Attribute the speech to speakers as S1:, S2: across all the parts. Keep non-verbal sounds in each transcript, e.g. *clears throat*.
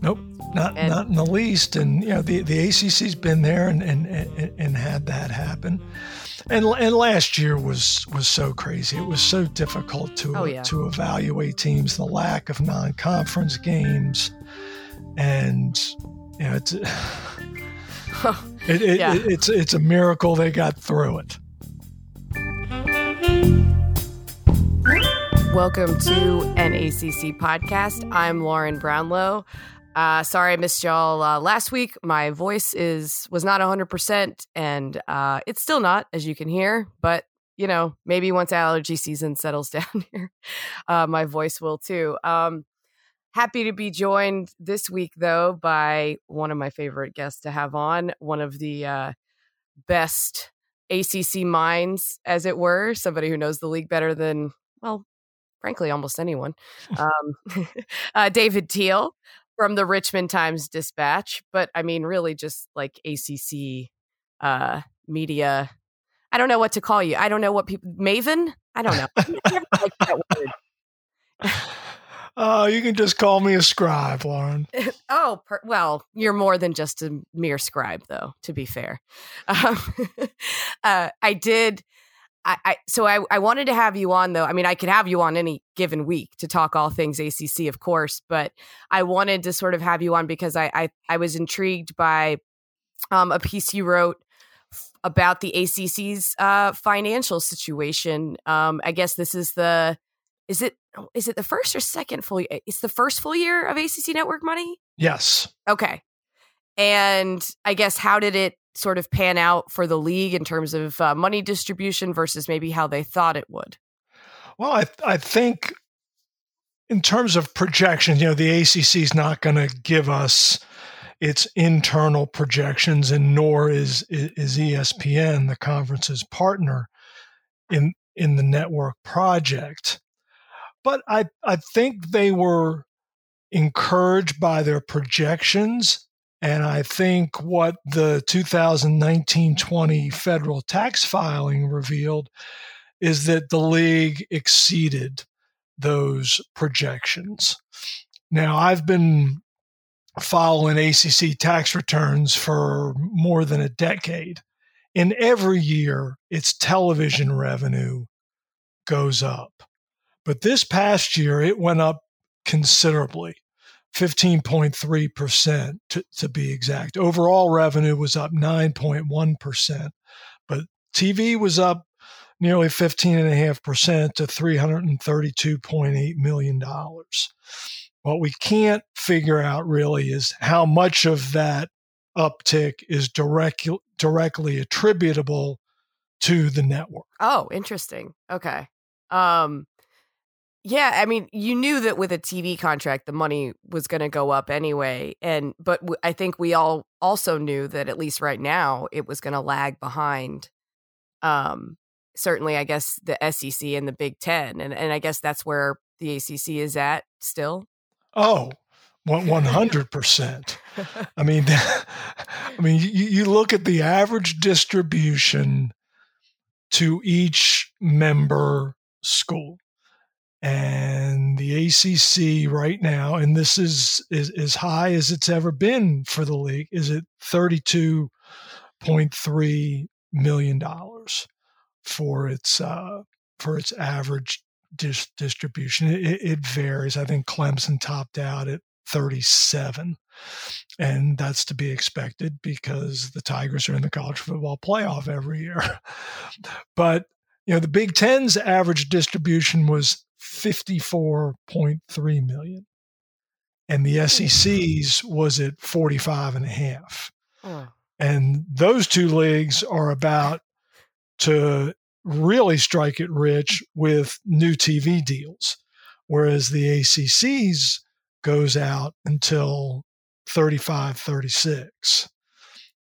S1: Nope, not
S2: And-
S1: not in the least. And you know, the the ACC's been there and and and, and had that happen. And and last year was was so crazy. It was so difficult to
S2: Oh, yeah.
S1: to evaluate teams. The lack of non conference games, and you know, it's *sighs* *laughs* it, it,
S2: Yeah.
S1: it, it's it's a miracle they got through it.
S2: Welcome to an ACC podcast. I'm Lauren Brownlow. Uh, sorry I missed y'all uh, last week. My voice is was not 100%, and uh, it's still not, as you can hear. But you know, maybe once allergy season settles *laughs* down here, uh, my voice will too. Um, happy to be joined this week, though, by one of my favorite guests to have on, one of the uh, best ACC minds, as it were, somebody who knows the league better than well frankly, almost anyone. Um, *laughs* uh, David Teel from the Richmond Times Dispatch, but I mean, really just like ACC uh, media. I don't know what to call you. I don't know what people, Maven? I don't know. *laughs* Word.
S1: Uh, you can just call me a scribe, Lauren. *laughs*
S2: Oh, per- well, you're more than just a mere scribe, though. To be fair, um, uh, I did. I, I so I, I wanted to have you on though. I mean, I could have you on any given week to talk all things ACC, of course, but I wanted to sort of have you on because I I, I was intrigued by um, a piece you wrote about the ACC's uh, financial situation. Um, I guess this is the is it is it the first or second full? year? It's the first full year of ACC Network money.
S1: Yes.
S2: Okay. And I guess how did it sort of pan out for the league in terms of uh, money distribution versus maybe how they thought it would?
S1: Well, I I think in terms of projections, you know, the ACC is not going to give us its internal projections, and nor is is ESPN, the conference's partner in in the network project. But I I think they were encouraged by their projections. And I think what the 2019 20 federal tax filing revealed is that the league exceeded those projections. Now, I've been following ACC tax returns for more than a decade, and every year its television revenue goes up. But this past year, it went up considerably. 15.3% to, to be exact. Overall revenue was up 9.1%, but TV was up nearly 15.5% to $332.8 million. What we can't figure out really is how much of that uptick is direct, directly attributable to the network.
S2: Oh, interesting. Okay. Um, yeah, I mean, you knew that with a TV contract, the money was going to go up anyway, and but w- I think we all also knew that at least right now it was going to lag behind. Um, certainly, I guess the SEC and the Big Ten, and and I guess that's where the ACC is at still.
S1: Oh, one- 100%. *laughs* I mean, *laughs* I mean, you, you look at the average distribution to each member school, and the ACC right now, and this is, is as high as it's ever been for the league, is at thirty-two point three million dollars for its uh, for its average dis- distribution. It, it varies. I think Clemson topped out at 37. And that's to be expected because the Tigers are in the college football playoff every year. *laughs* but, you know, the Big Ten's average distribution was 54.3 million. And the hmm. SEC's was at 45 and a half.
S2: Oh.
S1: And those two leagues are about to really strike it rich with new TV deals, whereas the ACC's goes out until 35, 36.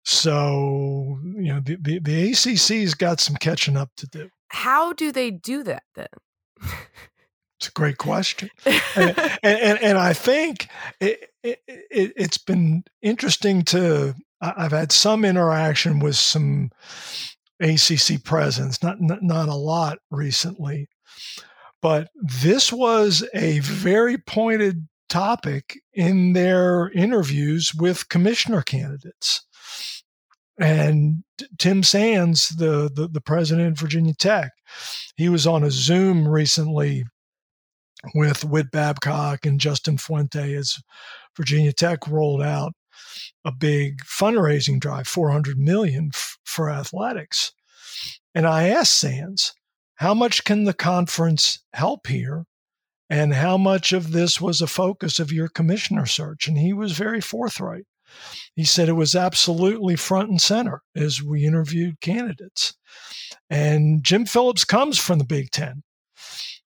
S1: So, you know, the, the, the ACC's got some catching up to do.
S2: How do they do that then? *laughs*
S1: It's a great question. and, and, and I think it, it, it, it's been interesting to, I've had some interaction with some ACC presence, not, not, not a lot recently. But this was a very pointed topic in their interviews with commissioner candidates. And Tim Sands, the, the, the president of Virginia Tech, he was on a Zoom recently with Whit Babcock and Justin Fuente as Virginia Tech rolled out a big fundraising drive, 400 million f- for athletics. And I asked Sands, how much can the conference help here? And how much of this was a focus of your commissioner search? And he was very forthright. He said it was absolutely front and center as we interviewed candidates. And Jim Phillips comes from the Big Ten.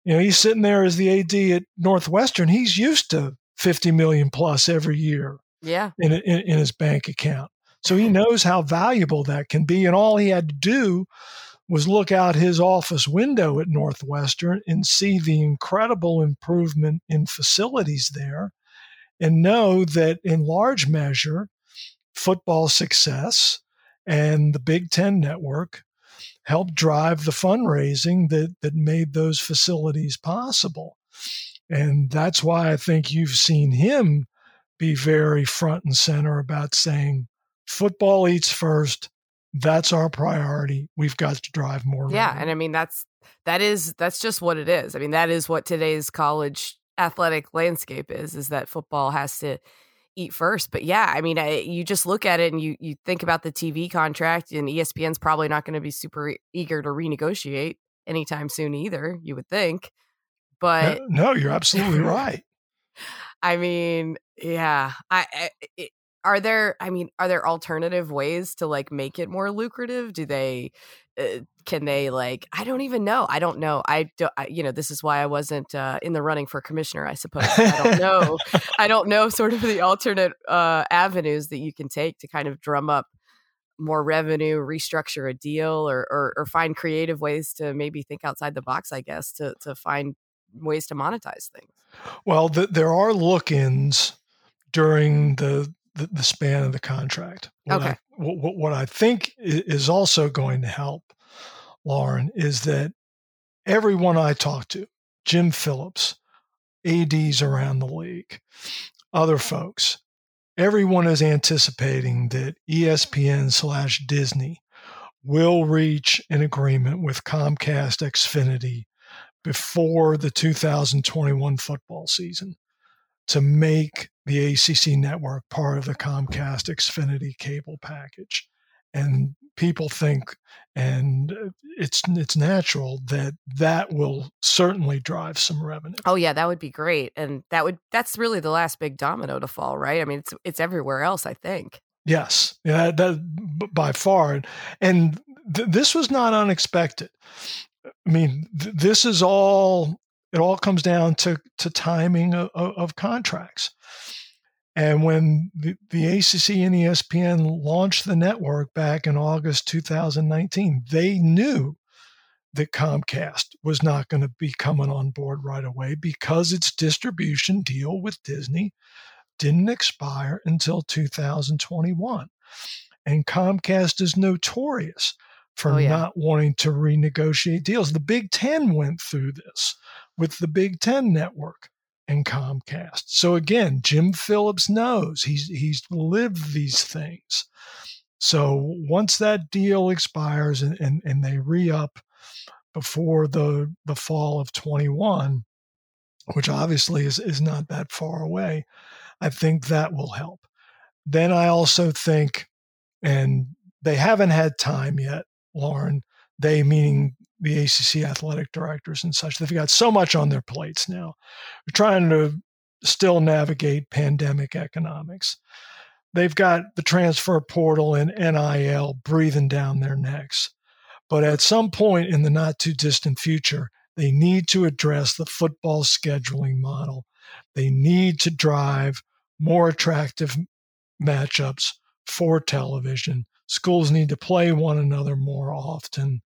S1: You know, he's sitting there as the AD at Northwestern. He's used to 50 million plus every year
S2: yeah.
S1: in, in, in his bank account. So he knows how valuable that can be. And all he had to do was look out his office window at Northwestern and see the incredible improvement in facilities there and know that in large measure, football success and the Big Ten network helped drive the fundraising that, that made those facilities possible. And that's why I think you've seen him be very front and center about saying football eats first, that's our priority. We've got to drive more.
S2: Yeah,
S1: revenue.
S2: and I mean that's that is that's just what it is. I mean that is what today's college athletic landscape is is that football has to eat first. But yeah, I mean I, you just look at it and you you think about the TV contract and ESPN's probably not going to be super eager to renegotiate anytime soon either, you would think. But
S1: no, no you're absolutely right. *laughs*
S2: I mean, yeah, I, I it, are there i mean are there alternative ways to like make it more lucrative do they uh, can they like i don't even know i don't know i don't I, you know this is why i wasn't uh, in the running for commissioner i suppose i don't *laughs* know i don't know sort of the alternate uh, avenues that you can take to kind of drum up more revenue restructure a deal or, or, or find creative ways to maybe think outside the box i guess to to find ways to monetize things.
S1: Well the, there are look-ins during the the, the span of the contract. What
S2: okay.
S1: I, what, what I think is also going to help, Lauren, is that everyone I talk to, Jim Phillips, ADs around the league, other folks, everyone is anticipating that ESPN slash Disney will reach an agreement with Comcast Xfinity before the 2021 football season to make the ACC network part of the Comcast Xfinity cable package. And people think, and uh, it's it's natural that that will certainly drive some revenue.
S2: Oh yeah, that would be great, and that would that's really the last big domino to fall, right? I mean, it's it's everywhere else, I think.
S1: Yes, yeah, that by far, and th- this was not unexpected. I mean, th- this is all it all comes down to, to timing of, of contracts. And when the, the ACC and ESPN launched the network back in August 2019, they knew that Comcast was not going to be coming on board right away because its distribution deal with Disney didn't expire until 2021. And Comcast is notorious for oh, yeah. not wanting to renegotiate deals. The Big Ten went through this with the Big Ten network and Comcast. So again, Jim Phillips knows he's he's lived these things. So once that deal expires and, and, and they re-up before the the fall of 21, which obviously is, is not that far away, I think that will help. Then I also think, and they haven't had time yet Lauren. They meaning the ACC athletic directors and such. They've got so much on their plates now. They're trying to still navigate pandemic economics. They've got the transfer portal and NIL breathing down their necks. But at some point in the not too distant future, they need to address the football scheduling model. They need to drive more attractive matchups for television schools need to play one another more often.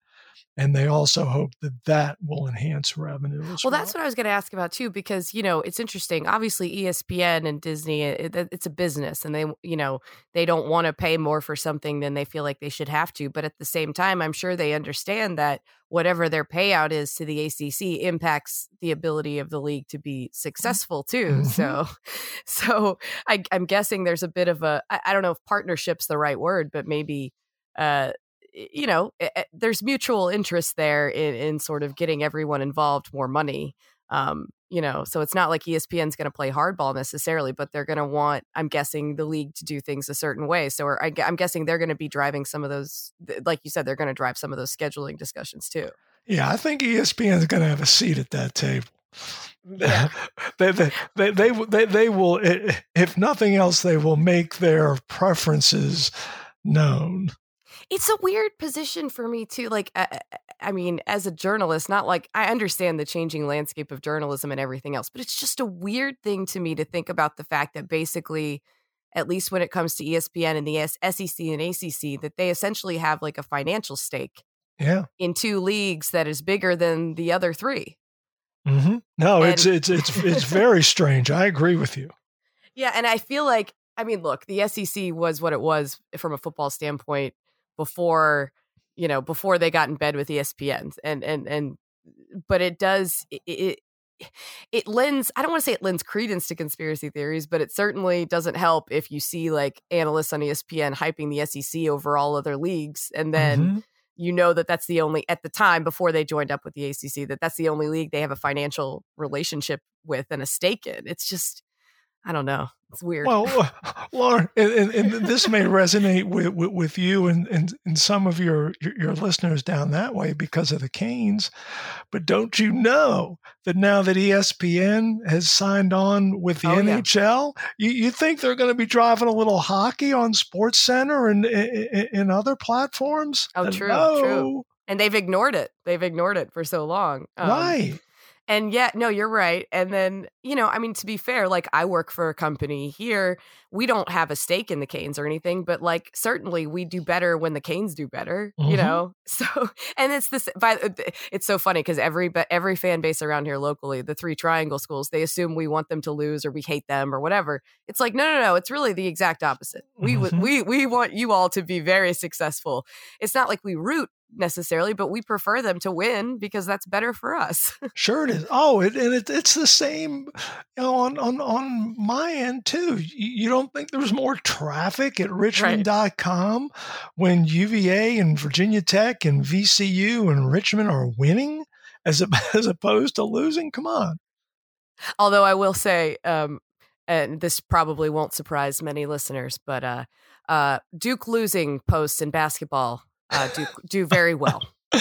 S1: And they also hope that that will enhance revenue
S2: well, well, that's what I was going to ask about too, because you know it's interesting. Obviously, ESPN and Disney, it, it's a business, and they you know they don't want to pay more for something than they feel like they should have to. But at the same time, I'm sure they understand that whatever their payout is to the ACC impacts the ability of the league to be mm. successful too. Mm-hmm. So, *laughs* so I, am guessing there's a bit of a I, I don't know if partnership's the right word, but maybe uh, Eh, you know, it, it, there's mutual interest there in, in sort of getting everyone involved more money. Um, you know, so it's not like ESPN's going to play hardball necessarily, but they're going to want, I'm guessing, the league to do things a certain way. So I, I'm guessing they're going to be driving some of those, like you said, they're going to drive some of those scheduling discussions too.
S1: Yeah, I think ESPN is going to have a seat at that table. Yeah. *laughs* they, they, they, they, they, they will, if nothing else, they will make their preferences known
S2: it's a weird position for me too like I, I, mean as a journalist not like i understand the changing landscape of journalism and everything else but it's just a weird thing to me to think about the fact that basically at least when it comes to espn and the sec and acc that they essentially have like a financial stake
S1: yeah.
S2: in two leagues that is bigger than the other 3
S1: mm-hmm. no and- it's it's it's it's very strange. I agree with you.
S2: Yeah and i feel like I mean, look, the SEC was what it was from a football standpoint before you know before they got in bed with espn and and and but it does it, it it lends i don't want to say it lends credence to conspiracy theories but it certainly doesn't help if you see like analysts on espn hyping the sec over all other leagues and then mm-hmm. you know that that's the only at the time before they joined up with the acc that that's the only league they have a financial relationship with and a stake in it's just I don't know. It's weird.
S1: Well, *laughs* *laughs* uh, Lauren, and, and, this may resonate with, with, with, you and, and, and some of your, your, your listeners down that way because of the Canes. But don't you know that now that ESPN has signed on with the oh, NHL, yeah. you, you think they're going to be driving a little hockey on Sports Center and in other platforms?
S2: Oh, true, no. true. And they've ignored it. They've ignored it for so long.
S1: Um, right.
S2: And yet, no, you're right. And then, you know, I mean, to be fair, like I work for a company here. We don't have a stake in the Canes or anything, but like certainly we do better when the Canes do better, mm-hmm. you know? *laughs* So, and it's this, by, it's so funny because every, but every fan base around here locally, the three triangle schools, they assume we want them to lose or we hate them or whatever. It's like, no, no, no. It's really the exact opposite. We, mm-hmm. we, we want you all to be very successful. It's not like we root necessarily, but we prefer them to win because that's better for us. *laughs*
S1: sure, it is. Oh, it, and it, it's the same you know, on, on, on my end, too. You, you don't think there's more traffic at richmond.com right. when UVA and Virginia Tech and VCU and Richmond are winning as, a, *laughs* as opposed to losing? Come on.
S2: Although I will say, um, and this probably won't surprise many listeners, but uh, uh, Duke losing posts in basketball uh, do do very well. *laughs*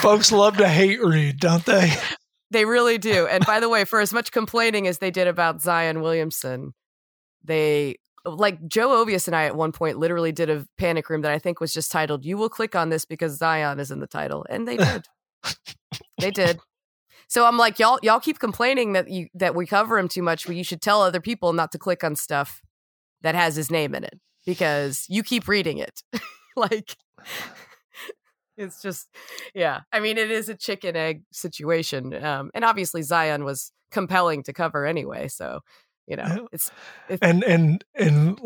S1: Folks love to hate read, don't they?
S2: They really do. And by the way, for as much complaining as they did about Zion Williamson, they like Joe Ovies and I at one point literally did a panic room that I think was just titled "You will click on this because Zion is in the title," and they did. they did. So I'm like, y'all, y'all keep complaining that you that we cover him too much. Well, you should tell other people not to click on stuff that has his name in it because you keep reading it. *laughs* *laughs* like it's just yeah i mean it is a chicken egg situation um and obviously zion was compelling to cover anyway so you know it's, it's
S1: and and and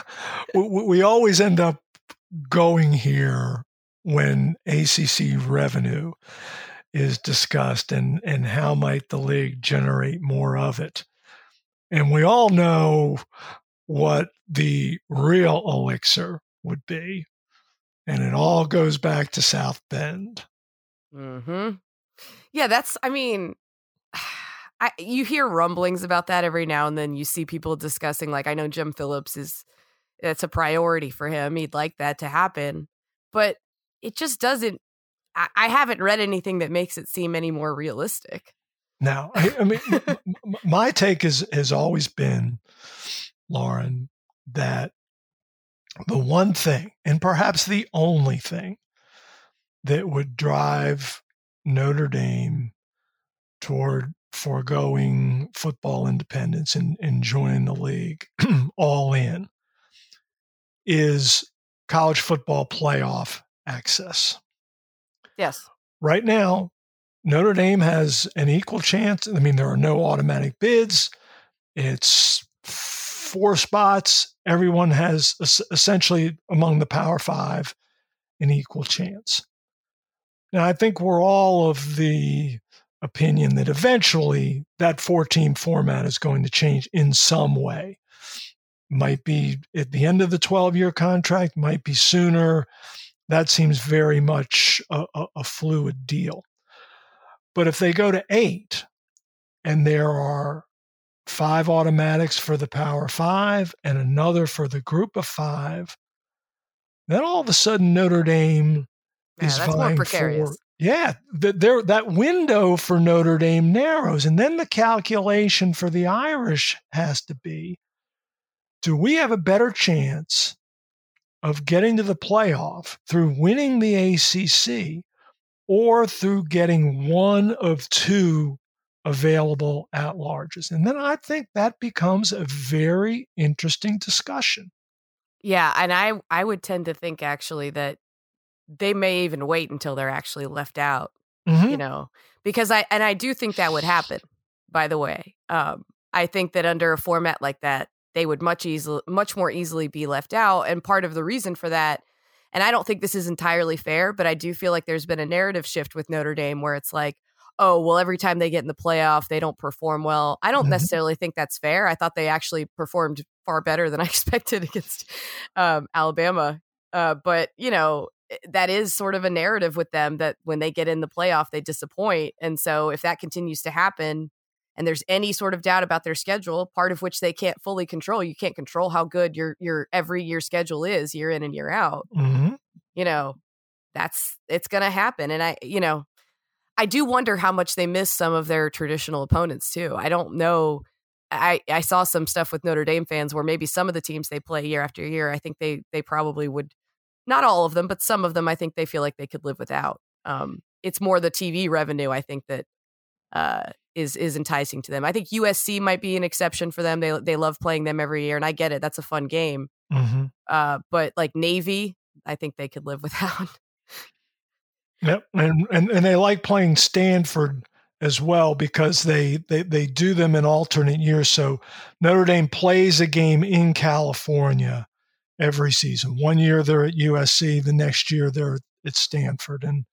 S1: *laughs* we, we always end up going here when acc revenue is discussed and and how might the league generate more of it. And we all know what the real elixir would be and it all goes back to South Bend.
S2: Hmm. Yeah, that's. I mean, *sighs* I you hear rumblings about that every now and then. You see people discussing, like I know Jim Phillips is. It's a priority for him. He'd like that to happen, but it just doesn't. I, I haven't read anything that makes it seem any more realistic.
S1: Now, I, I mean, *laughs* my take is has always been, Lauren, that the one thing, and perhaps the only thing, that would drive Notre Dame toward foregoing football independence and, and joining the league *clears throat* all in is college football playoff access.
S2: Yes.
S1: Right now, Notre Dame has an equal chance. I mean, there are no automatic bids. It's four spots. Everyone has essentially among the Power Five an equal chance. Now, I think we're all of the opinion that eventually that four team format is going to change in some way. Might be at the end of the 12 year contract, might be sooner. That seems very much a, a, a fluid deal. But if they go to eight and there are five automatics for the Power Five and another for the Group of Five, then all of a sudden Notre Dame
S2: Yeah,
S1: is vying
S2: precarious.
S1: for yeah, the, there that window for Notre Dame narrows, and then the calculation for the Irish has to be: Do we have a better chance of getting to the playoff through winning the ACC, or through getting one of two available at larges? And then I think that becomes a very interesting discussion.
S2: Yeah, and I I would tend to think actually that they may even wait until they're actually left out,
S1: Mhm.
S2: you know, because I and I do think that would happen. By the way, um, I think that under a format like that, they would much easily, much more easily be left out. And part of the reason for that, and I don't think this is entirely fair, but I do feel like there's been a narrative shift with Notre Dame where it's like, oh, well, every time they get in the playoff, they don't perform well. I don't
S1: Mhm.
S2: necessarily think that's fair. I thought they actually performed far better than *laughs* I expected against um, Alabama. Uh, but you know, eh, that is sort of a narrative with them that when they get in the playoff, they disappoint. And so if that continues to happen, and there's any sort of doubt about their schedule, part of which they can't fully control, you can't control how good your your every year schedule is year in and year out.
S1: Mhm.
S2: You know, that's it's going to happen. And I, you know, I do wonder how much they miss some of their traditional opponents too. I don't know. I, I saw some stuff with Notre Dame fans where maybe some of the teams they play year after year, I think they they probably would not all of them, but some of them I think they feel like they could live without. Um, it's more the TV revenue I think that uh, is is enticing to them. I think USC might be an exception for them. They they love playing them every year, and I get it. That's a fun game.
S1: Mhm.
S2: Uh, but like Navy, I think they could live *laughs* without.
S1: Yep, and, and and they like playing Stanford as well because they, they they do them in alternate years. So Notre Dame plays a game in California every season. One year they're at USC, the next year they're at Stanford, and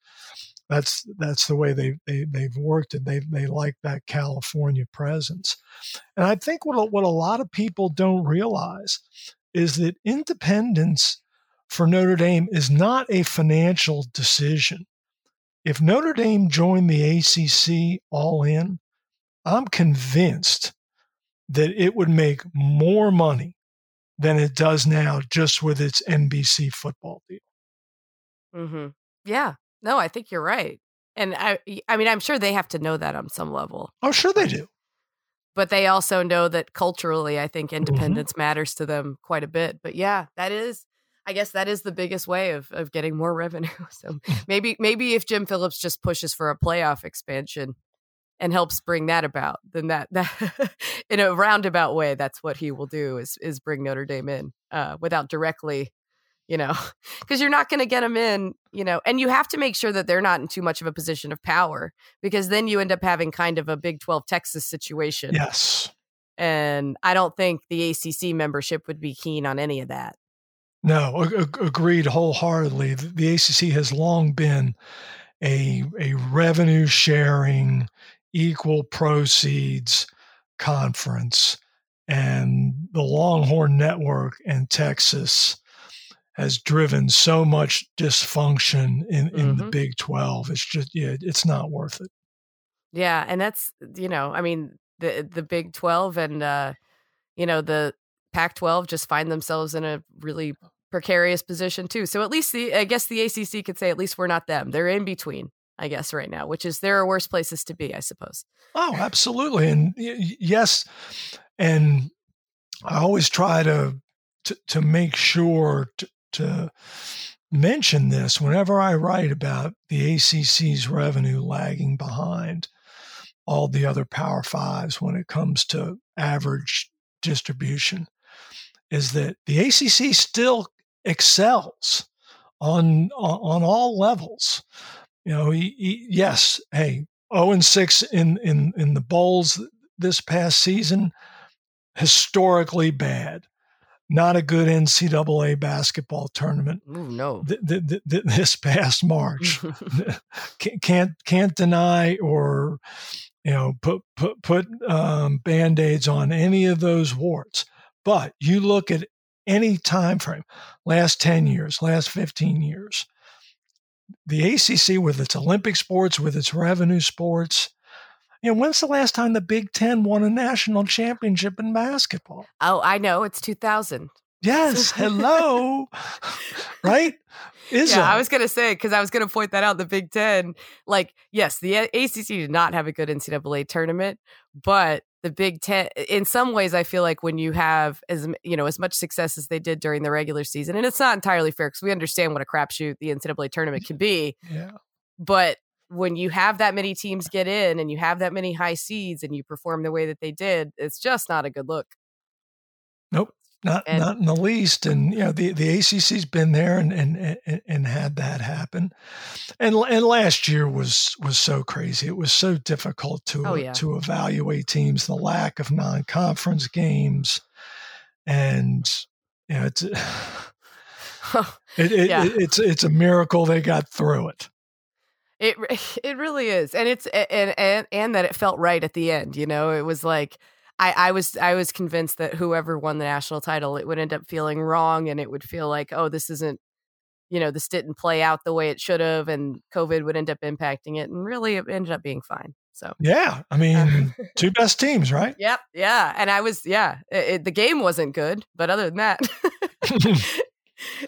S1: that's that's the way they, they they've worked it. They they like that California presence, and I think what what a lot of people don't realize is that independence for Notre Dame is not a financial decision if Notre Dame joined the ACC all in, I'm convinced that it would make more money than it does now just with its NBC football deal.
S2: hmm Yeah, no, I think you're right, and I I mean I'm sure they have to know that on some level,
S1: Oh, sure they do.
S2: but they also know that culturally, I think
S1: Mm-hmm.
S2: independence matters to them quite a bit. But yeah, that is. I guess that is the biggest way of, of getting more revenue. *laughs* So *laughs* maybe maybe if Jim Phillips just pushes for a playoff expansion and helps bring that about, then that *laughs* that in a roundabout way, that's what he will do is is bring Notre Dame in uh, without directly, you know, because you're not going to get them in, you know, and you have to make sure that they're not in too much of a position of power because then you end up having kind of a Big Twelve Texas situation.
S1: Yes.
S2: And I don't think the ACC membership would be keen on any of that.
S1: No, ag- ag- agreed wholeheartedly. The the ACC has long been a a revenue sharing, equal proceeds conference, and the Longhorn Network in Texas has driven so much dysfunction in, in the
S2: Mhm.
S1: Big Twelve. It's just yeah, it's not worth it.
S2: Yeah, and that's you know, I mean, the the Big Twelve and uh, you know the Pac twelve just find themselves in a really precarious position too. So at least the I guess the ACC could say at least we're not them. They're in between, I guess, right now, which is there are worse places to be, I suppose.
S1: Oh, absolutely, and yes, and I always try to to, to make sure to, to mention this whenever I write about the ACC's revenue lagging behind all the other Power Fives when it comes to average distribution. Is that the ACC still excels on on, on all levels, You know, he, he, yes, hey, 0 and 6 in, in, in the bowls this past season, historically bad. Not a good NCAA basketball tournament.
S2: Ooh, no,
S1: th- th- th- *laughs* this past March, *laughs* *laughs* can't can't deny or you know put put put um, band aids on any of those warts. But you look at any time frame, last ten years, last fifteen years, the ACC with its Olympic sports, with its revenue sports, you know, when's the last time the Big Ten won a national championship in basketball?
S2: Oh, I know. It's 2000.
S1: Yes. Hello. *laughs* right? Is
S2: yeah, I was going to say, because I was going to point that out, the Big Ten, like, yes, the ACC did not have a good NCAA tournament, but the Big Ten, in some ways, I feel like when you have as you know as much success as they did during the regular season, and it's not entirely fair because we understand what a crapshoot the NCAA tournament can be. *laughs*
S1: Yeah.
S2: But when you have that many teams get in and you have that many high seeds and you perform the way that they did, it's just not a good look.
S1: Nope. Not, and, not in the least, and you know the, the ACC's been there and, and and and had that happen, and and last year was was so crazy. It was so difficult to
S2: oh, yeah.
S1: to evaluate teams. The lack of non conference games, and you know it's *laughs* it, it, yeah. it, it's it's a miracle they got through it.
S2: It *laughs* it really is, and it's and and and that it felt right at the end. You know, it was like I I was I was convinced that whoever won the national title, it would end up feeling wrong, and it would feel like, oh, this isn't, you know, this didn't play out the way it should have, and COVID would end up impacting it, and really, it ended up being fine. So
S1: yeah, I uh, mean, *laughs* two best teams, right?
S2: Yep, yeah, and I was yeah, it, the game wasn't good, but other than that. *laughs* *laughs*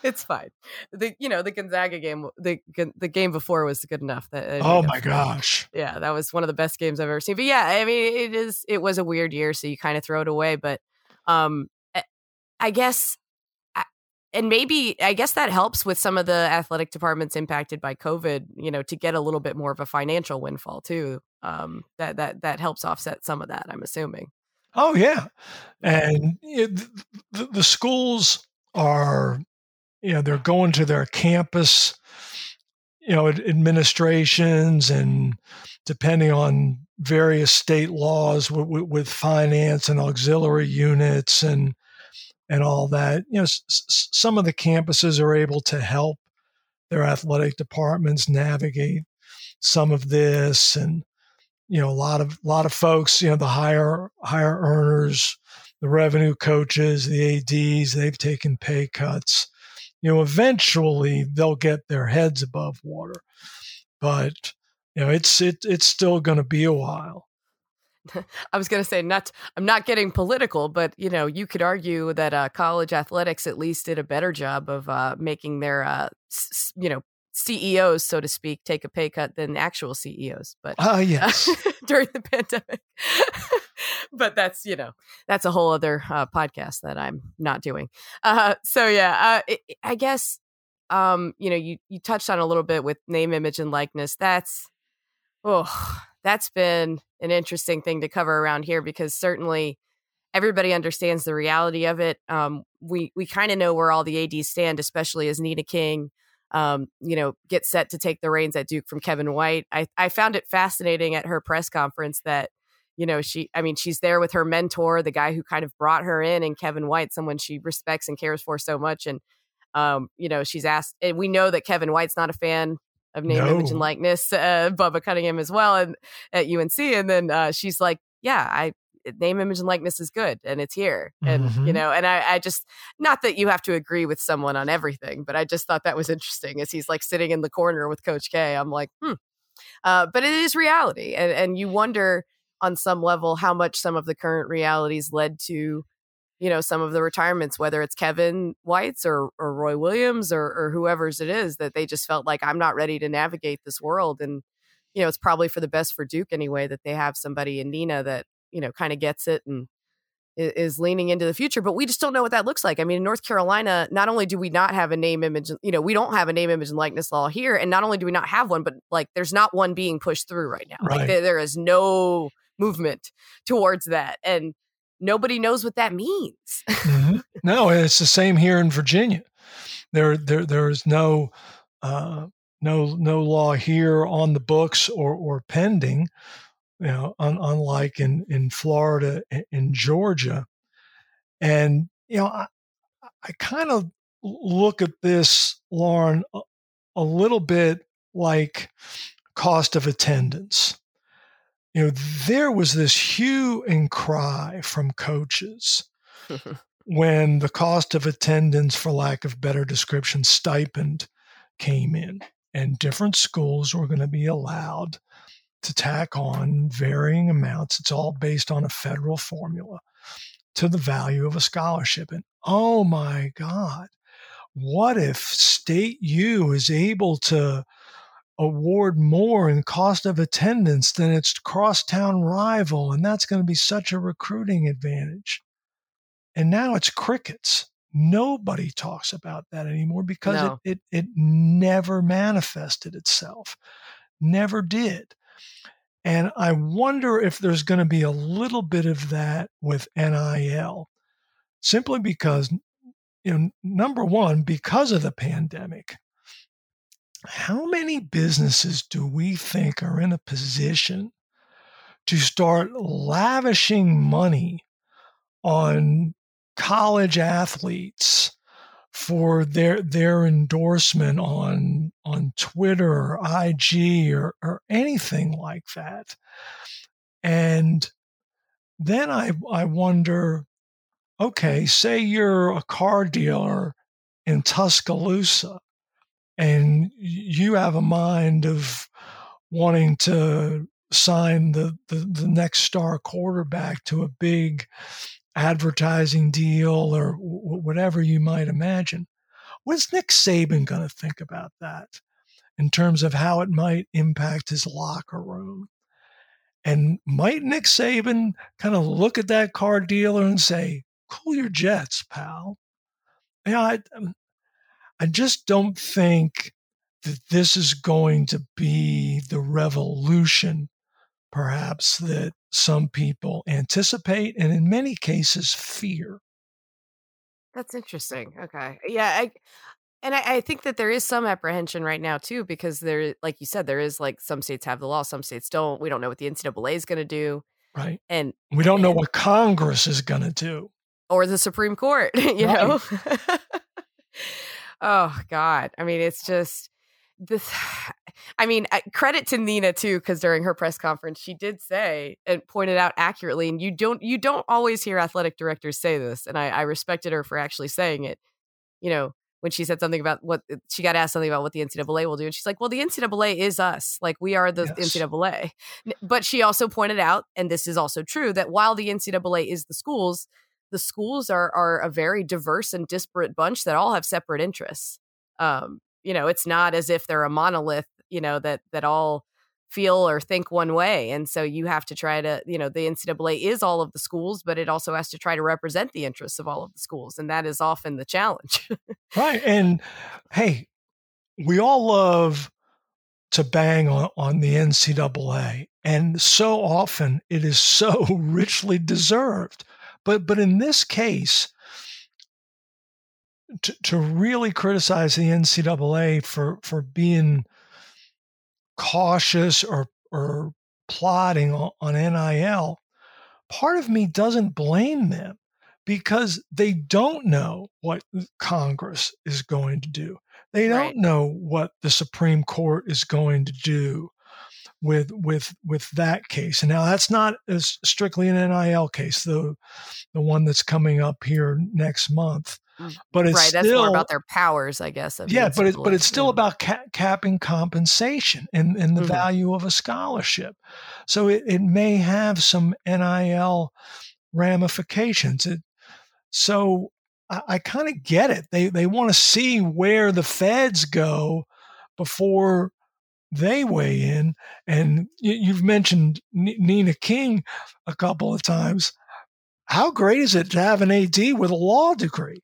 S2: it's fine. The you know the Gonzaga game, the the game before was good enough. That
S1: oh my gosh,
S2: yeah, that was one of the best games I've ever seen. But yeah, I mean, it is. It was a weird year, so you kind of throw it away. But um, I guess, and maybe I guess that helps with some of the athletic departments impacted by COVID. You know, to get a little bit more of a financial windfall too. Um, that that that helps offset some of that. I'm assuming.
S1: Oh yeah, and it, the, the schools are you know they're going to their campus you know administrations and depending on various state laws with, with, finance and auxiliary units and and all that you know s- some of the campuses are able to help their athletic departments navigate some of this and you know a lot of lot of folks you know the higher higher earners the revenue coaches the ads they've taken pay cuts you know, eventually they'll get their heads above water. But you know, it's it, it's still going to be a while. *laughs*
S2: I was going to say not. I'm not getting political, but you know, you could argue that uh, college athletics at least did a better job of uh, making their, uh, s- you know, CEOs, so to speak, take a pay cut than actual CEOs. But
S1: oh uh, *laughs* yes,
S2: during the pandemic. *laughs* but that's you know that's a whole other uh, podcast that I'm not doing. Uh, so yeah, uh, it, I guess um, you know you you touched on a little bit with name, image, and likeness. That's oh, that's been an interesting thing to cover around here because certainly everybody understands the reality of it. Um, we we kind of know where all the ads stand, especially as Nina King um, you know, get set to take the reins at Duke from Kevin White. I, I found it fascinating at her press conference that, you know, she, I mean, she's there with her mentor, the guy who kind of brought her in, and Kevin White, someone she respects and cares for so much. And, um, you know, she's asked, and we know that Kevin White's not a fan of name, no. image, and likeness, uh, Bubba Cunningham as well, and at UNC. And then uh, she's like, yeah, I, name image and likeness is good and it's here and mm-hmm. you know and I, I just not that you have to agree with someone on everything but i just thought that was interesting as he's like sitting in the corner with coach k i'm like hmm uh, but it is reality and and you wonder on some level how much some of the current realities led to you know some of the retirements whether it's kevin white's or, or roy williams or, or whoever's it is that they just felt like i'm not ready to navigate this world and you know it's probably for the best for duke anyway that they have somebody in nina that you know, kind of gets it and is leaning into the future, but we just don't know what that looks like. I mean, in North Carolina, not only do we not have a name image, you know, we don't have a name image and likeness law here, and not only do we not have one, but like there's not one being pushed through right now.
S1: Right.
S2: Like there, there is no movement *laughs* towards that, and nobody knows what that means.
S1: mm-hmm. *laughs* No, it's the same here in Virginia. There, there, there is no uh, no no law here on the books or or pending, you know, un, unlike in in Florida and Georgia, and you know, I, I kind of look at this, Lauren, a, a little bit like cost of attendance. You know, there was this hue and cry from coaches *laughs* when the cost of attendance, for lack of better description, stipend came in, and different schools were going to be allowed to tack on varying amounts. It's all based on a federal formula to the value of a scholarship. And oh my God, what if State U is able to award more in cost of attendance than its crosstown rival? And that's going to be such a recruiting advantage. And now it's crickets. Nobody talks about that anymore because no. it, it, it never manifested itself, never did. And I wonder if there's going to be a little bit of that with NIL, simply because, you know, number one, because of the pandemic, how many businesses do we think are in a position to start lavishing money on college athletes for their their endorsement on on Twitter or IG or, or anything like that. And then I I wonder, okay, say you're a car dealer in Tuscaloosa and you have a mind of wanting to sign the, the, the next star quarterback to a big advertising deal or w- whatever you might imagine. What's Nick Saban going to think about that in terms of how it might impact his locker room? And might Nick Saban kind of look at that car dealer and say, cool your jets, pal? Yeah, I, um, I just don't think that this is going to be the revolution perhaps that some people anticipate and in many cases fear.
S2: That's interesting. Okay. Yeah. I, and I, I, think that there is some apprehension right now too, because there, like you said, there is like some states have the law, some states don't. We don't know what the NCAA is going to do.
S1: Right.
S2: And
S1: we don't know what Congress is going to do.
S2: Or the Supreme Court, *laughs* you right. know? *laughs* oh, God. I mean, it's just this *sighs* i mean credit to nina too because during her press conference she did say and pointed out accurately and you don't you don't always hear athletic directors say this and i, I respected her for actually saying it. You know when she said something about what she got asked something about what the ncaa will do and she's like well the ncaa is us. Like we are the yes. ncaa but she also pointed out and this is also true that while the ncaa is the schools the schools are are a very diverse and disparate bunch that all have separate interests. Um, you know it's not as if they're a monolith you know that that all feel or think one way and so you have to try to you know the ncaa is all of the schools but it also has to try to represent the interests of all of the schools and that is often the challenge.
S1: Right and hey we all love to bang on, on the ncaa and so often it is so *laughs* richly deserved but but in this case to, to really criticize the NCAA for for being cautious or or plotting on, on NIL, part of me doesn't blame them because they don't know what Congress is going to do. They don't right. know what the Supreme Court is going to do with with with that case. And now that's not as strictly an NIL case, the the one that's coming up here next month.
S2: But it's right. That's still, more about their powers, I guess.
S1: yeah, but it's but it's still yeah. about ca- capping compensation and, and the mm-hmm. value of a scholarship. So it, it may have some NIL ramifications. It, so I, I kind of get it. They they want to see where the feds go before they weigh in. And you, have mentioned N- Nina King a couple of times. How great is it to have an AD with a law degree?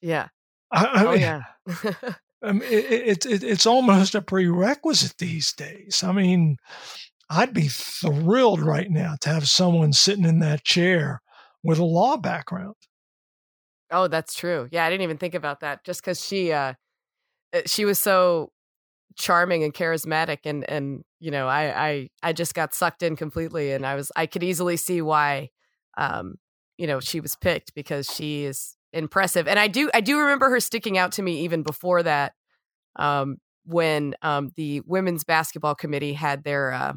S2: Yeah. I, *laughs* I oh, mean, yeah. *laughs*
S1: I mean, it, it, it, it's almost a prerequisite these days. I mean, I'd be thrilled right now to have someone sitting in that chair with a law background.
S2: Oh, that's true. Yeah, I didn't even think about that. Just because she, uh, uh, she was so charming and charismatic and and you know I I I just got sucked in completely and I was I could easily see why um you know she was picked because she is impressive and I do I do remember her sticking out to me even before that um when um the women's basketball committee had their uh,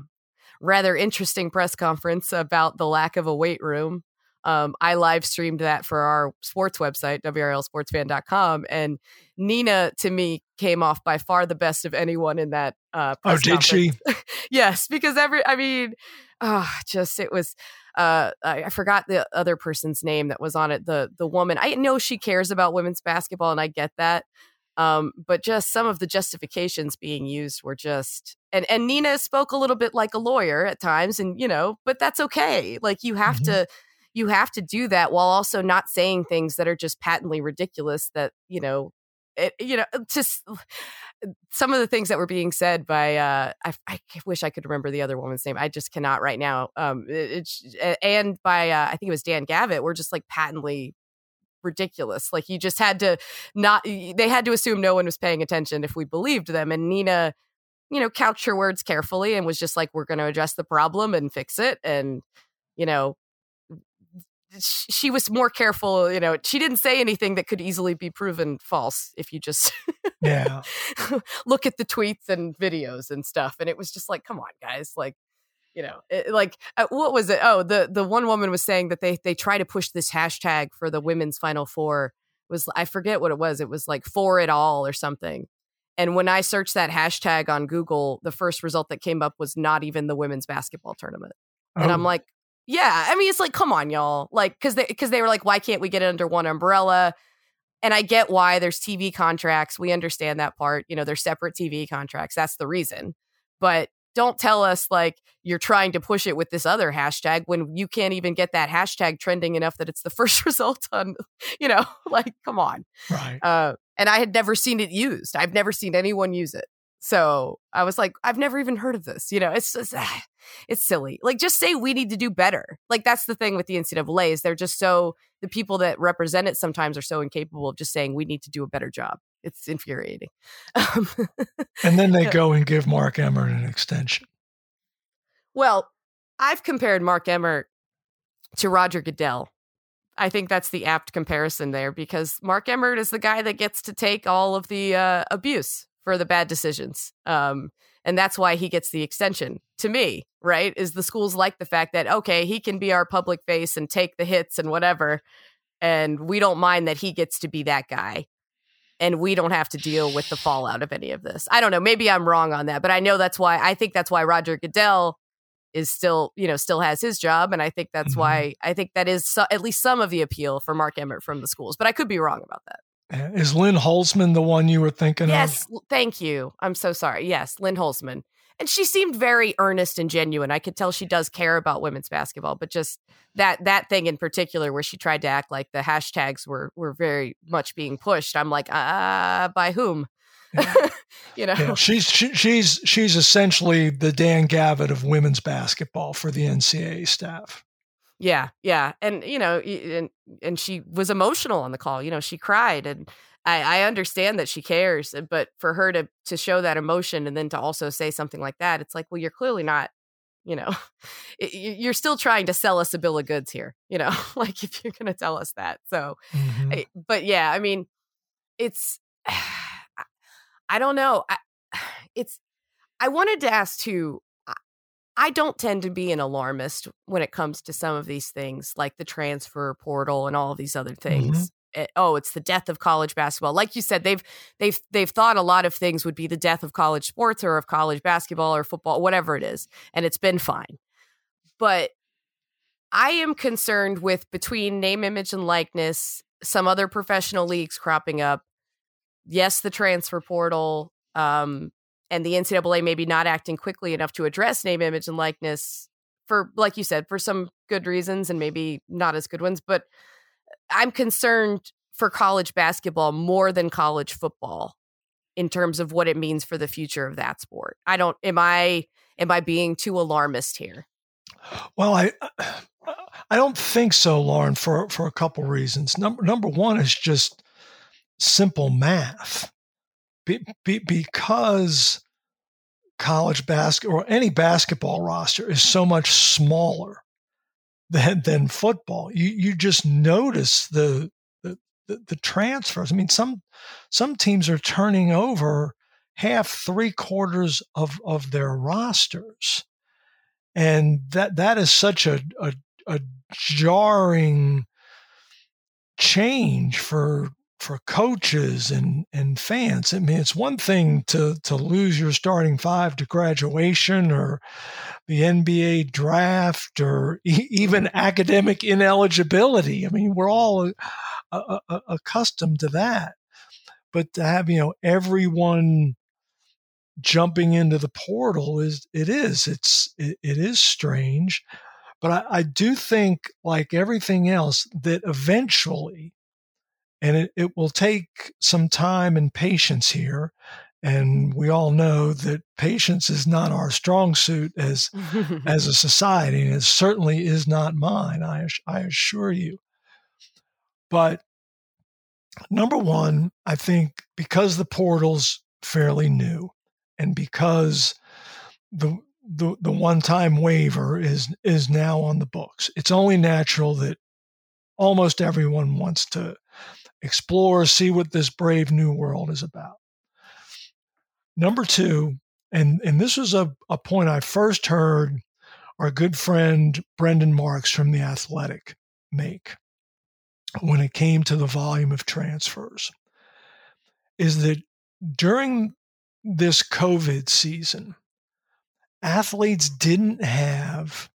S2: rather interesting press conference about the lack of a weight room um, I live streamed that for our sports website, WRALSportsFan.com. And Nina, to me, came off by far the best of anyone in that. Uh,
S1: oh, did conference. she? *laughs*
S2: yes, because every, I mean, oh, just it was. Uh, I, I forgot the other person's name that was on it. The the woman. I know she cares about women's basketball, and I get that. Um, but just some of the justifications being used were just and and Nina spoke a little bit like a lawyer at times, and you know, but that's okay. Like you have mm-hmm. to you have to do that while also not saying things that are just patently ridiculous that you know it, you know just some of the things that were being said by uh I, I wish i could remember the other woman's name i just cannot right now um it, it, and by uh, i think it was dan gavitt were just like patently ridiculous like you just had to not they had to assume no one was paying attention if we believed them and nina you know couched her words carefully and was just like we're going to address the problem and fix it and you know she was more careful you know she didn't say anything that could easily be proven false if you just
S1: yeah *laughs*
S2: look at the tweets and videos and stuff and it was just like come on guys like you know it, like uh, what was it oh the the one woman was saying that they they try to push this hashtag for the women's final four was i forget what it was it was like for it all or something and when i searched that hashtag on google the first result that came up was not even the women's basketball tournament and i'm oh. like yeah, I mean, it's like, come on, y'all. Like, because they because they were like, why can't we get it under one umbrella? And I get why there's TV contracts. We understand that part. You know, they're separate TV contracts. That's the reason. But don't tell us like you're trying to push it with this other hashtag when you can't even get that hashtag trending enough that it's the *laughs* first result on, you know, *laughs* like, come on.
S1: Right. Uh,
S2: and I had never seen it used. I've never seen anyone use it. So I was like, I've never even heard of this. You know, it's just, ah, it's silly. Like, just say we need to do better. Like, that's the thing with the NCAA is they're just so the people that represent it sometimes are so incapable of just saying we need to do a better job. It's infuriating.
S1: and then they *laughs* go and give Mark Emmert an extension.
S2: Well, I've compared Mark Emmert to Roger Goodell. I think that's the apt comparison there because Mark Emmert is the guy that gets to take all of the uh, abuse for the bad decisions. Um, and that's why he gets the extension to me, right? Is the schools like the fact that, okay, he can be our public face and take the hits and whatever. And we don't mind that he gets to be that guy. And we don't have to deal with the fallout of any of this. I don't know. Maybe I'm wrong on that, but I know that's why I think that's why Roger Goodell is still, you know, still has his job. And I think that's mm-hmm. why I think that is so, at least some of the appeal for Mark Emmert from the schools, but I could be wrong about that.
S1: Is Lynn Holzman the one you were thinking
S2: yes,
S1: of?
S2: Yes, thank you. I'm so sorry. Yes, Lynn Holzman. And she seemed very earnest and genuine. I could tell she does care about women's basketball, but just that that thing in particular where she tried to act like the hashtags were were very much being pushed. I'm like, ah, uh, by whom? *laughs* you know, yeah,
S1: she's she, she's she's essentially the Dan Gavitt of women's basketball for the NCAA staff.
S2: Yeah, yeah, and you know, and and she was emotional on the call. You know, she cried, and I, I understand that she cares, but for her to to show that emotion and then to also say something like that, it's like, well, you're clearly not. You know, *laughs* you're still trying to sell us a bill of goods here. You know, *laughs* like if you're going to tell us that. So, mm-hmm. but yeah, I mean, it's. *sighs* I don't know. I, *sighs* it's. I wanted to ask too I don't tend to be an alarmist when it comes to some of these things, like the transfer portal and all of these other things. Mm-hmm. It, oh, it's the death of college basketball. Like you said, they've they've they've thought a lot of things would be the death of college sports or of college basketball or football, whatever it is, and it's been fine. But I am concerned with between name, image, and likeness, some other professional leagues cropping up. Yes, the transfer portal, um, and the NCAA maybe not acting quickly enough to address name, image, and likeness for, like you said, for some good reasons and maybe not as good ones. But uh, I'm concerned for college basketball more than college football in terms of what it means for the future of that sport. I don't, am I, am I being too alarmist here?
S1: Well, I, I don't think so, Lauren, for, for a couple reasons. Number, number one is just simple math. Be, be, because college basketball or any basketball roster is so much smaller than than football. You you just notice the the, the, the transfers. I mean, some some teams are turning over half, three quarters of of their rosters, and that that is such a a, a jarring change for for coaches and and fans. I mean, it's one thing to to lose your starting five to graduation or the NBA draft or *laughs* e- even academic ineligibility. I mean, we're all uh, uh, accustomed to that, but to have you know everyone jumping into the portal is it is it's it, it is strange but I, I, do think like everything else that eventually and it, it will take some time and patience here. And we all know that patience is not our strong suit as *laughs* as a society, and it certainly is not mine. I I assure you. But number one, I think because the portal's fairly new, and because the the, the one time waiver is is now on the books, it's only natural that almost everyone wants to explore, see what this brave new world is about. Number two, and, and this was a, a point I first heard our good friend Brendan Marks from The Athletic make when it came to the volume of transfers, is that during this COVID season, athletes didn't have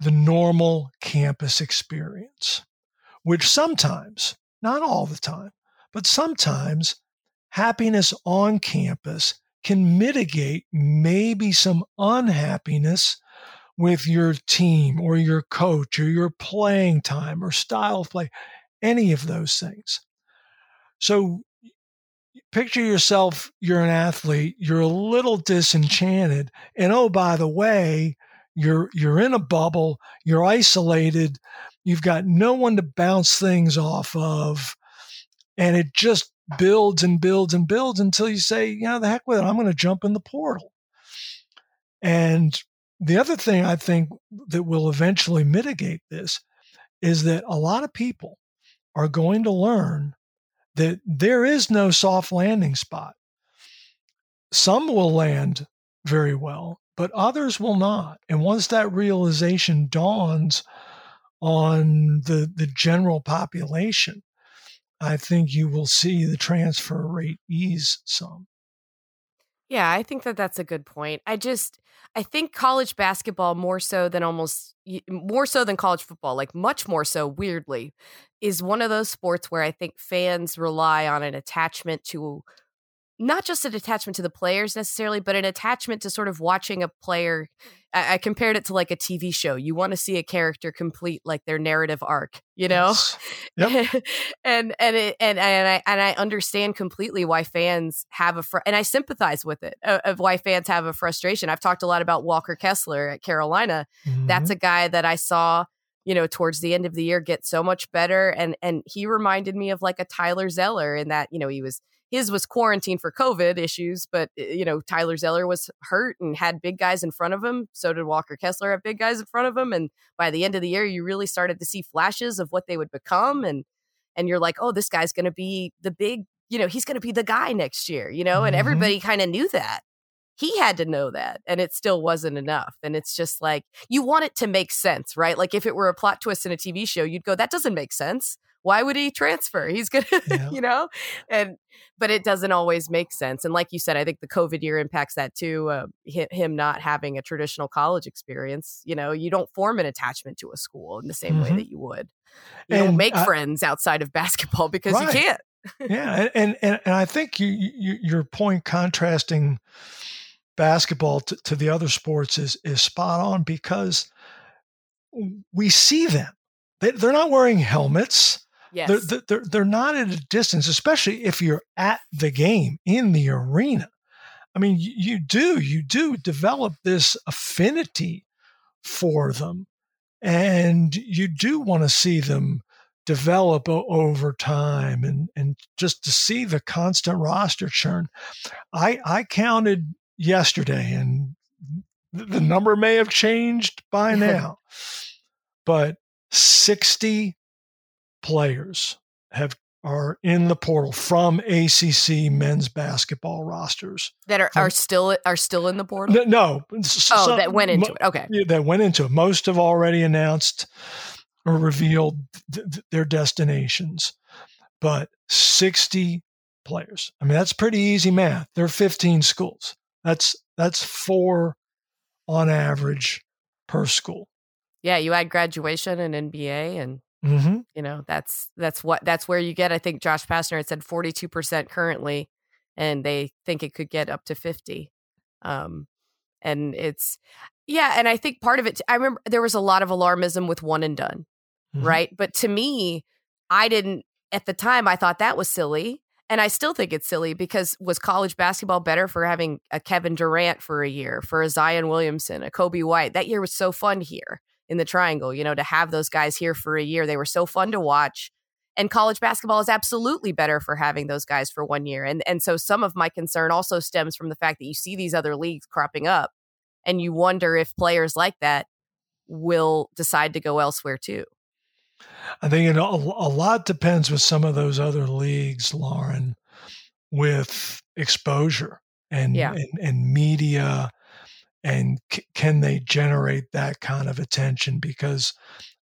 S1: the normal campus experience, which sometimes not all the time, but sometimes happiness on campus can mitigate maybe some unhappiness with your team or your coach or your playing time or style of play, any of those things. So picture yourself, you're an athlete, you're a little disenchanted, and oh, by the way, you're you're in a bubble, you're isolated, You've got no one to bounce things off of. And it just builds and builds and builds until you say, you know, the heck with it. I'm going to jump in the portal. And the other thing I think that will eventually mitigate this is that a lot of people are going to learn that there is no soft landing spot. Some will land very well, but others will not. And once that realization dawns on the, the general population, I think you will see the transfer rate ease some.
S2: Yeah, I think that that's a good point. I just I think college basketball more so than almost more so than college football, like much more so weirdly, is one of those sports where I think fans rely on an attachment to not just an attachment to the players necessarily, but an attachment to sort of watching a player. I, I compared it to like a TV show. You want to see a character complete like their narrative arc, you know? Yep. *laughs* and and it, and and I and I understand completely why fans have a fr- and I sympathize with it uh, of why fans have a frustration. I've talked a lot about Walker Kessler at Carolina. Mm-hmm. That's a guy that I saw you know towards the end of the year get so much better and and he reminded me of like a Tyler Zeller in that you know he was his was quarantined for COVID issues, but you know Tyler Zeller was hurt and had big guys in front of him. So did Walker Kessler have big guys in front of him. And by the end of the year, you really started to see flashes of what they would become, and and you're like, oh, this guy's going to be the big, you know, he's going to be the guy next year, you know. And mm-hmm. everybody kind of knew that. He had to know that, and it still wasn't enough. And it's just like you want it to make sense, right? Like if it were a plot twist in a TV show, you'd go, that doesn't make sense why would he transfer? He's gonna, *laughs* yeah. you know, and but it doesn't always make sense. And like you said, I think the COVID year impacts that too. Uh, him not having a traditional college experience. You know, you don't form an attachment to a school in the same mm-hmm. way that you would. You and, don't make uh, friends outside of *laughs* basketball because right. you can't.
S1: yeah, *laughs* and, and and I think you, you your point contrasting basketball to, to the other sports is is spot on because we see them. They, they're not wearing helmets. Yes. They're, they're, they're not at a distance, especially if you're at the game in the arena. I mean, you, you do, you do develop this affinity for them. And you do want to see them develop over time and, and just to see the constant roster churn. I, I counted yesterday, and the number may have changed by *laughs* now, but 60 players have are in the portal from ACC men's basketball rosters
S2: that are,
S1: from,
S2: are still are still in the portal.
S1: No, no
S2: oh, some, that went into it. Okay,
S1: that went into it. Most have already announced or revealed th- th- their destinations, but 60 players. I mean, that's pretty easy math. There are 15 schools. That's that's four on average per school.
S2: Yeah, you add graduation and NBA, and
S1: mm-hmm.
S2: you know that's that's what that's where you get. I think Josh Pastner had said forty two percent currently, and they think it could get up to fifty. Um, and it's yeah, and I think part of it. I remember there was a lot of alarmism with one and done, mm-hmm. right? But to me, I didn't at the time. I thought that was silly and I still think it's silly because was college basketball better for having a Kevin Durant for a year, for a Zion Williamson, a Coby White? That year was so fun here in the triangle, you know, to have those guys here for a year. They were so fun to watch. And college basketball is absolutely better for having those guys for one year. And and so some of my concern also stems from the fact that you see these other leagues cropping up and you wonder if players like that will decide to go elsewhere too.
S1: I think it, a, a lot depends with some of those other leagues, Lauren, with exposure and
S2: yeah.
S1: and, and, media, and c- can they generate that kind of attention? Because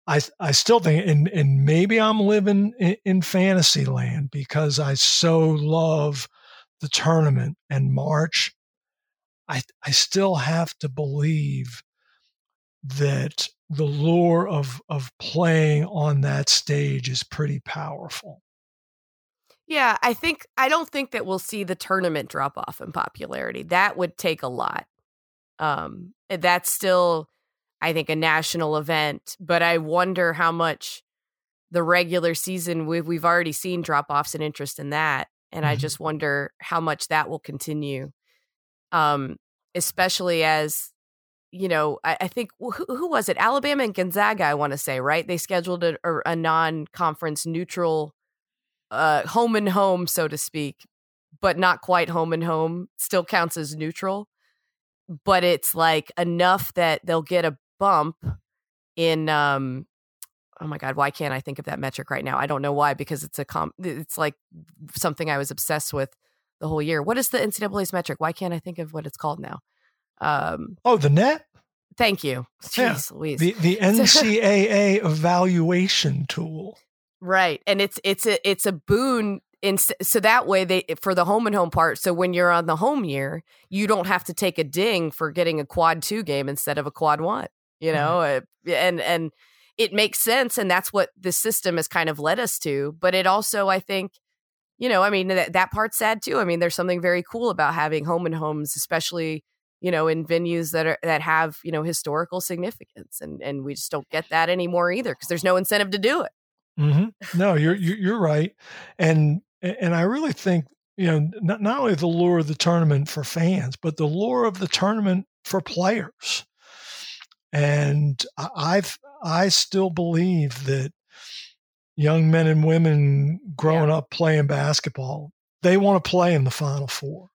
S1: I I still think, and and maybe I'm living in, in fantasy land because I so love the tournament and March. I I still have to believe that the lure of of playing on that stage is pretty powerful.
S2: Yeah, I think I don't think that we'll see the tournament drop off in popularity. That would take a lot. Um that's still I think a national event, but I wonder how much the regular season we've we've already seen drop offs in interest in that and mm-hmm. I just wonder how much that will continue. Um especially as you know, I, I think who, who, was it? Alabama and Gonzaga, I want to say, right? They scheduled a, a non-conference neutral, uh, home and home, so to speak, but not quite home and home. Still counts as neutral, but it's like enough that they'll get a bump in. Um, oh my god, why can't I think of that metric right now? I don't know why because it's a com. It's like something I was obsessed with the whole year. What is the NCAA's metric? Why can't I think of what it's called now?
S1: Um, oh, the net.
S2: Thank you. Jeez, yeah. Louise.
S1: The the *laughs* NCAA evaluation tool.
S2: Right, and it's it's a it's a boon in so that way they for the home and home part. So when you're on the home year, you don't have to take a ding for getting a quad two game instead of a quad one. You know, mm-hmm. and and it makes sense, and that's what the system has kind of led us to. But it also, I think, you know, I mean that that part's sad too. I mean, there's something very cool about having home and homes, especially you know in venues that are that have you know historical significance and and we just don't get that anymore either because there's no incentive to do it
S1: mm-hmm. no you're you're right and and i really think you know not, not only the lure of the tournament for fans but the lure of the tournament for players. And i've i still believe that young men and women growing yeah. up playing basketball they want to play in the final four.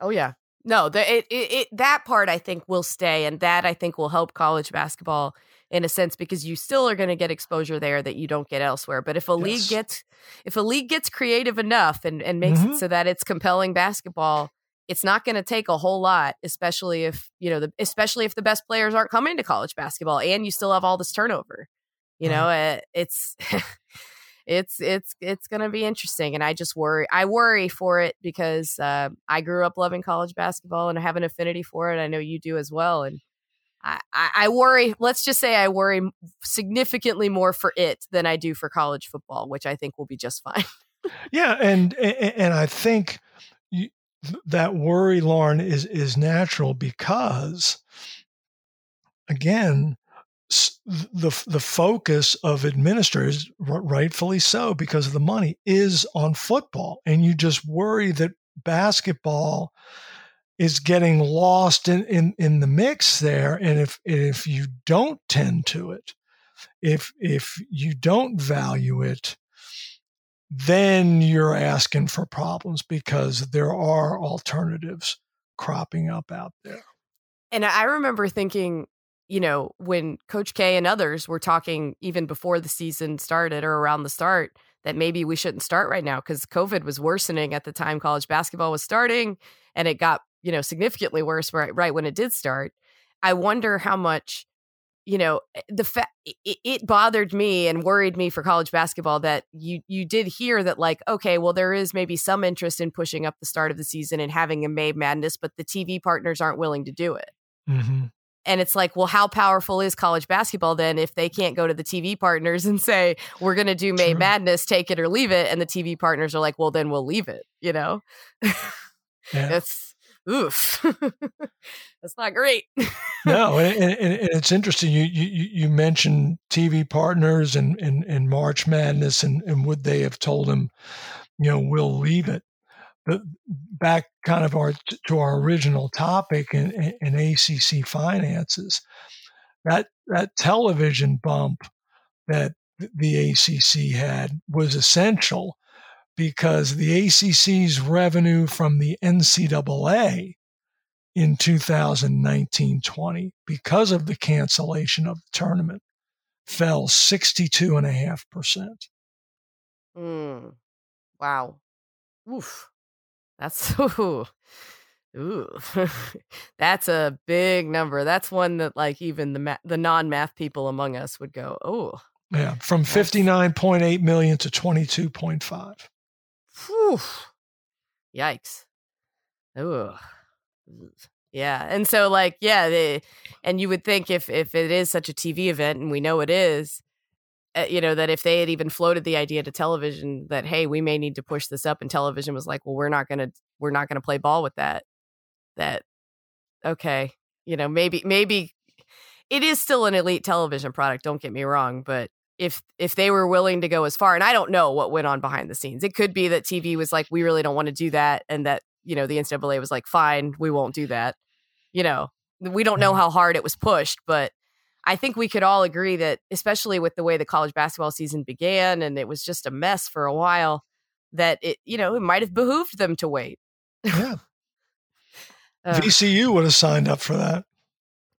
S2: Oh yeah. No, the, it, it, it, that part I think will stay, and that I think will help college basketball in a sense because you still are going to get exposure there that you don't get elsewhere. But if a yes. league gets if a league gets creative enough and and makes mm-hmm. it so that it's compelling basketball, it's not going to take a whole lot, especially if you know the especially if the best players aren't coming to college basketball and you still have all this turnover. You know, uh, *laughs* it's. it's it's it's going to be interesting and i just worry i worry for it because uh, i grew up loving college basketball and i have an affinity for it i know you do as well and I, I, worry let's just say i worry significantly more for it than i do for college football which i think will be just *laughs* fine.
S1: Yeah and and i think that worry lauren is is natural because again the the focus of administrators, rightfully so, because of the money, is on football, and you just worry that basketball is getting lost in, in, in the mix there. And if if you don't tend to it, if if you don't value it, then you're asking for problems because there are alternatives cropping up out there.
S2: And I remember thinking, you know, when Coach K and others were talking even before the season started or around the start, that maybe we shouldn't start right now because COVID was worsening at the time college basketball was starting and it got, you know, significantly worse right, right when it did start. I wonder how much, you know, eh, the fact it, it bothered me and worried me for college basketball that you you did hear that like, okay, well, there is maybe some interest in pushing up the start of the season and having a May Madness, but the TV partners aren't willing to do it. Mm-hmm. And it's like, well, how powerful is college basketball then if they can't go to the TV partners and say, we're going to do May True. Madness, take it or leave it? And the TV partners are like, well, then we'll leave it, you know? Yeah. *laughs* it's oof. *laughs* That's not great. *laughs*
S1: no, and, and, and, it's interesting. You, you you mentioned TV partners and, and, and March Madness, and, and would they have told him, you know, we'll leave it? But back kind of our to our original topic and, and ACC finances, that that television bump that the ACC had was essential because the ACC's revenue from the NCAA in 2019 20, because of the cancellation of the tournament, fell 62.5%.
S2: Mm. Wow. Oof. That's *laughs* ooh. Ooh. *laughs* That's a big number. That's one that like even the ma- the non-math people among us would go, "Oh."
S1: Yeah, from 59.8 million to 22.5. Whew.
S2: Yikes. Ooh! Yeah. And so like, yeah, they, and you would think if if it is such a TV event and we know it is, uh, you know, that if they had even floated the idea to television that hey, we may need to push this up and television was like, well, we're not going to we're not going to play ball with that. That okay, you know, maybe maybe it is still an elite television product, don't get me wrong, but if if they were willing to go as far and i don't know what went on behind the scenes it could be that tv was like we really don't want to do that and that you know the ncaa was like fine we won't do that you know we don't know mm-hmm. how hard it was pushed but I think we could all agree that, especially with the way the college basketball season began and it was just a mess for a while, that it, you know, it might have behooved them to wait.
S1: Yeah. *laughs* uh, VCU would have signed up for that.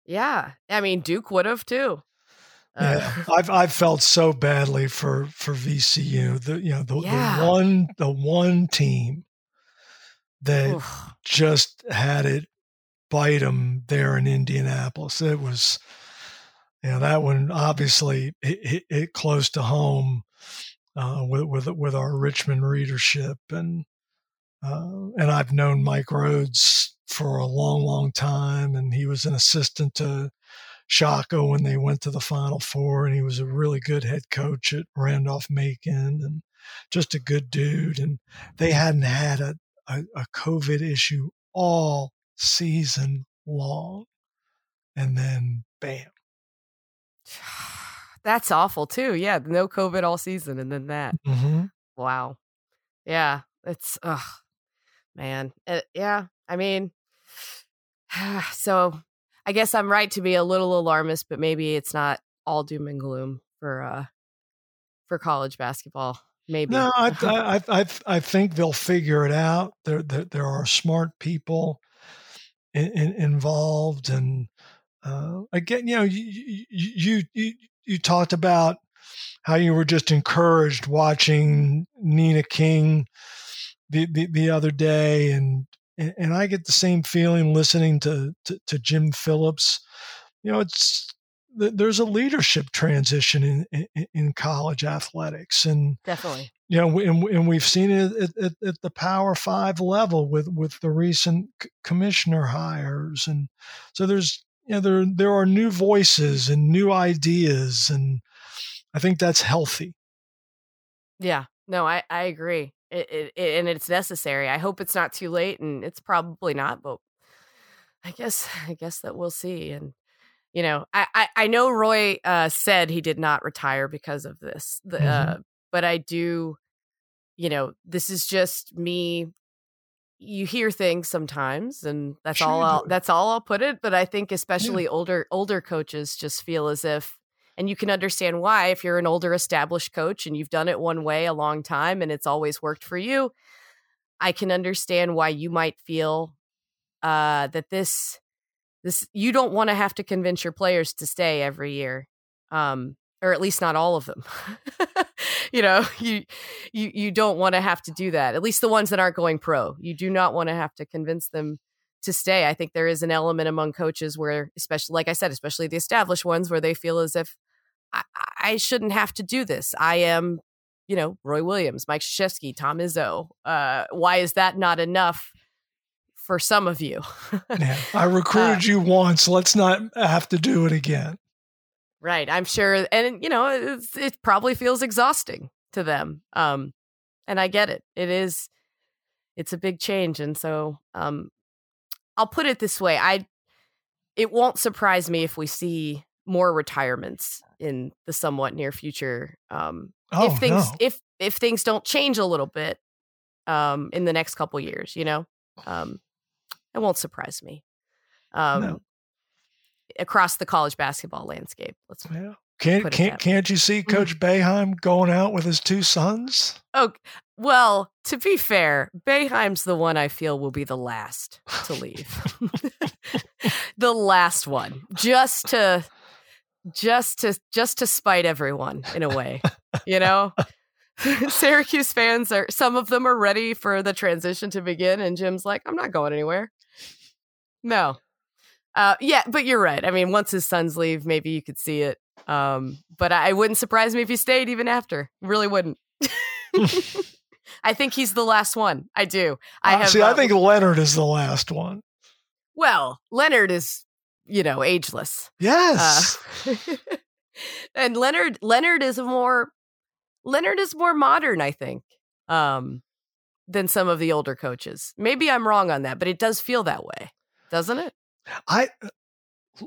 S2: Yeah. I mean, Duke would have too.
S1: Uh, yeah, I've I've felt so badly for for VCU. The you know the, yeah. the one the one team that Oof. just had it bite them there in Indianapolis. It was you know, that one obviously it hit close to home uh, with, with with our Richmond readership, and uh, and I've known Mike Rhodes for a long, long time, and he was an assistant to Shaka when they went to the Final Four, and he was a really good head coach at Randolph Macon, and just a good dude. And they hadn't had a, a, a COVID issue all season long, and then bam, *sighs*
S2: That's awful too. Yeah, no COVID all season, and then that. Mm-hmm. Wow. Yeah, it's ugh, man. It, uh, yeah, I mean, *sighs* so I guess I'm right to be a little alarmist, but maybe it's not all doom and gloom for uh for college basketball. Maybe.
S1: No, I *laughs* I I, I think they'll figure it out. There there, there are smart people in, in, involved, and uh, again, you know, you, you, you, you talked about how you were just encouraged watching Nina King the, the, the other day. And, and I get the same feeling listening to, to, to Jim Phillips. You know, it's, there's a leadership transition in, in, in college athletics and
S2: definitely
S1: you know and, and we've seen it at, at, at, the power five level with with the recent commissioner hires and so there's you know, there there are new voices and new ideas, and I think that's healthy.
S2: Yeah, no, I I agree. It, it, it, and it's necessary. I hope it's not too late, and it's probably not, but I guess *laughs* I guess that we'll see. And you know, I I, I know Roy uh, said he did not retire because of this, the, mm-hmm. uh, but I do. You know, this is just me you hear things sometimes and that's sure all I'll, that's all I'll put it but I think especially yeah. older older coaches just feel as if and you can understand why if you're an older established coach and you've done it one way a long time and it's always worked for you I can understand why you might feel uh, that this this you don't want to have to convince your players to stay every year, um, or at least not all of them. *laughs* you know, you you you don't want to have to do that. At least the ones that aren't going pro, you do not want to have to convince them to stay. I think there is an element among coaches where, especially like I said, especially the established ones, where they feel as if I, I shouldn't have to do this. I am, you know, Roy Williams, Mike Krzyzewski, Tom Izzo. Uh, why is that not enough? for some of you.
S1: yeah, I *laughs* recruited uh, you once. Let's not have to do it again.
S2: Right. I'm sure. And, you know, it probably feels exhausting to them. Um, and I get it. It is, it's a big change. And so um, I'll put it this way I, it won't surprise me if we see more retirements in the somewhat near future. Um, oh, if things, no. if, if things don't change a little bit um, in the next couple years, you know, um, it won't surprise me. Um, no. Across the college basketball landscape, let's
S1: yeah. Can't can't can't you see mm-hmm. Coach Boeheim going out with his two sons?
S2: Oh well, to be fair, Boeheim's the one I feel will be the last to leave. *laughs* the last one. Just to just to just to spite everyone in a way. You know? *laughs* *laughs* Syracuse fans are some of them are ready for the transition to begin and Jim's like, I'm not going anywhere. No. Uh, yeah, but you're right. I mean, once his sons leave, maybe you could see it. Um, but I, wouldn't surprise me if he stayed even after. Really wouldn't. *laughs* I think he's the last one. I do. I
S1: uh,
S2: have.
S1: See, I uh, think Leonard is the last one.
S2: Well, Leonard is, you know, ageless.
S1: Yes.
S2: Uh, *laughs* and Leonard, Leonard is a more, Leonard is more modern. I think. Um, than some of the older coaches. Maybe I'm wrong on that, but it does feel that way, doesn't it?
S1: I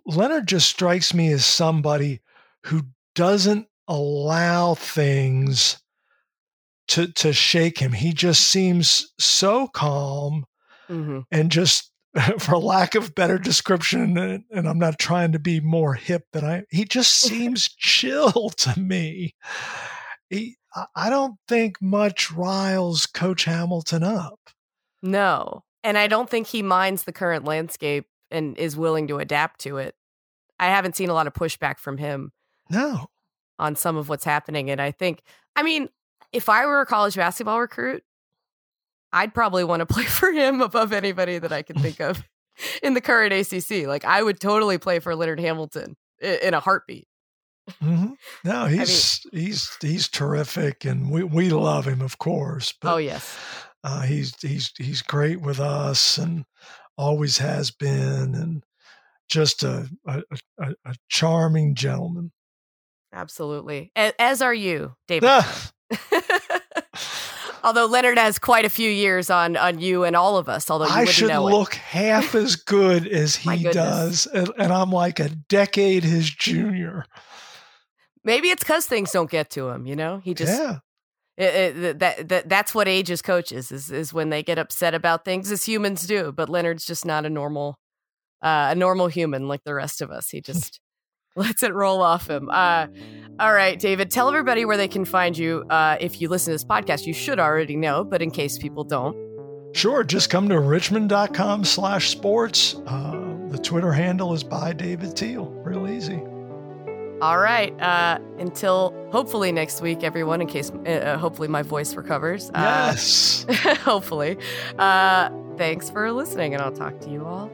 S1: Leonard just strikes me as somebody who doesn't allow things to to shake him. He just seems so calm mm-hmm. and just *laughs* for lack of better description and, and, I'm not trying to be more hip than I he just *laughs* seems chill *laughs* to me. He I don't think much riles Coach Hamilton up.
S2: No. And I don't think he minds the current landscape and is willing to adapt to it. I haven't seen a lot of pushback from him.
S1: No.
S2: On some of what's happening. And I think, I mean, if I were a college basketball recruit, I'd probably want to play *laughs* for him above anybody that I can *laughs* think of in the current ACC. Like, I would totally play for Leonard Hamilton in a heartbeat.
S1: Mm-hmm. No, he's *laughs* I mean, he's he's terrific, and we we love him, of course.
S2: But, oh yes,
S1: uh, he's he's he's great with us, and always has been, and just a a, a, a charming gentleman.
S2: Absolutely, as are you, David. Ah. Although Leonard has quite a few years on on you and all of us. Although I
S1: should
S2: look
S1: it. half as good as *laughs* he does, and, and I'm like a decade his junior.
S2: Maybe it's because things don't get to him. You know, he just yeah. It, it, that, that that's what ages coaches is is when they get upset about things as humans do. But Leonard's just not a normal uh, a normal human like the rest of us. He *laughs* just lets it roll off him. Uh, all right, David, tell everybody where they can find you. Uh, if you listen to this podcast, you should already know, but in case people don't.
S1: Sure, just come to richmond.com slash sports. Uh, the Twitter handle is by David Teel. Real easy.
S2: All right. Uh, until hopefully next week, everyone, in case uh, uh hopefully my voice recovers.
S1: Uh, yes. *laughs*
S2: hopefully. Uh, thanks for listening, and I'll talk to you all